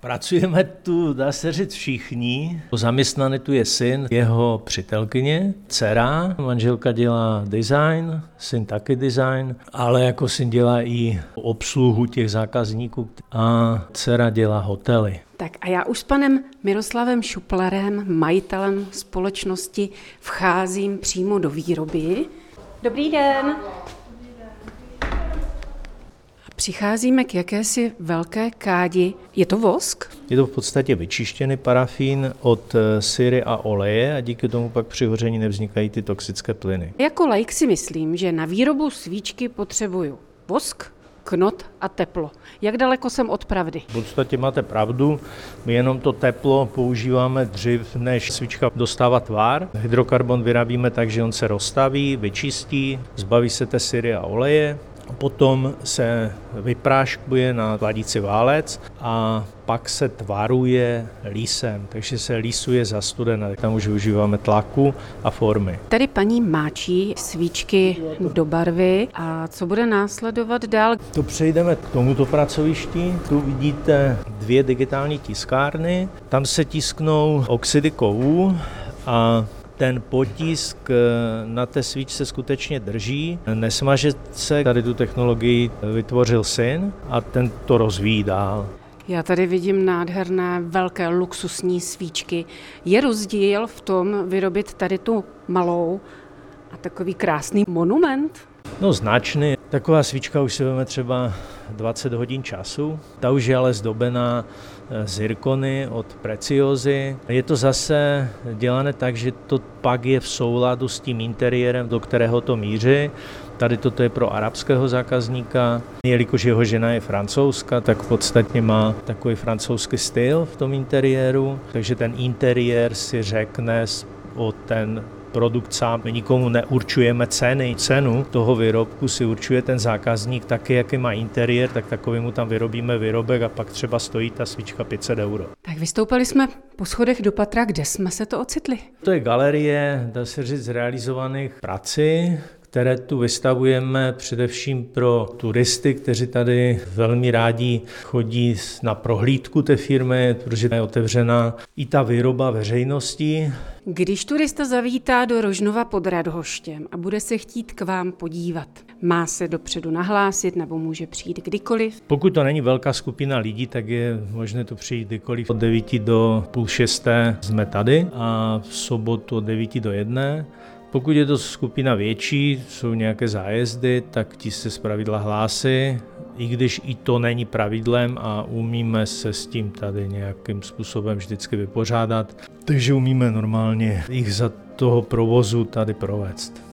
Pracujeme tu, dá se říct, všichni. Zaměstnaný tu je syn, jeho přítelkyně, dcera, manželka dělá design, syn taky design, ale jako syn dělá i obsluhu těch zákazníků a dcera dělá hotely. Tak a já už s panem Miroslavem Šuplerem, majitelem společnosti, vcházím přímo do výroby. Dobrý den. Přicházíme k jakési velké kádi. Je to vosk? Je to v podstatě vyčištěný parafín od eh, syry a oleje a díky tomu pak při hoření nevznikají ty toxické plyny. Jako laik si myslím, že na výrobu svíčky potřebuju vosk, knot a teplo. Jak daleko jsem od pravdy? V podstatě máte pravdu, my jenom to teplo používáme dřív, než svíčka dostává tvar. Hydrokarbon vyrábíme tak, že on se rozstaví, vyčistí, zbaví se té syry a oleje, Potom se vypráškuje na hladící válec a pak se tvaruje lísem, takže se lísuje za studena. Tam už využíváme tlaku a formy. Tady paní máčí svíčky do barvy a co bude následovat dál? To přejdeme k tomuto pracovišti. Tu vidíte dvě digitální tiskárny. Tam se tisknou oxidy kovů a ten potisk eh, na té svíčce skutečně drží, nesmaže se. Tady tu technologii vytvořil syn a ten to rozvíjí dál. Já tady vidím nádherné, velké luxusní svíčky. Je rozdíl v tom vyrobit tady tu malou a takový krásný monument? No značný. Taková svíčka už si vezme třeba 20 hodin času. Ta už je ale zdobená eh, zirkony od Preciozy. Je to zase dělané tak, že to pak je v souladu s tím interiérem, do kterého to míří. Tady toto je pro arabského zákazníka. Jelikož jeho žena je francouzska, tak v podstatě má takový francouzský styl v tom interiéru. Takže ten interiér si řekne o ten produkt sám. My nikomu neurčujeme ceny. Cenu toho výrobku si určuje ten zákazník taky, jaký má interiér, tak takový mu tam vyrobíme výrobek a pak třeba stojí ta svíčka 500 euro. Tak vystoupali jsme po schodech do patra, kde jsme se to ocitli? To je galerie, dá se říct, realizovaných prací, které tu vystavujeme především pro turisty, kteří tady velmi rádi chodí na prohlídku té firmy, protože je otevřena i ta výroba veřejnosti. Když turista zavítá do Rožnova pod Radhoštěm a bude se chtít k vám podívat, má se dopředu nahlásit nebo může přijít kdykoliv? Pokud to není velká skupina lidí, tak je možné to přijít kdykoliv. Od 9 do půl šesté jsme tady a v sobotu od 9 do jedné. Pokud je to skupina větší, jsou nějaké zájezdy, tak ti se zpravidla hlásí, i když i to není pravidlem a umíme se s tím tady nějakým způsobem vždycky vypořádat, takže umíme normálně jich za toho provozu tady provést.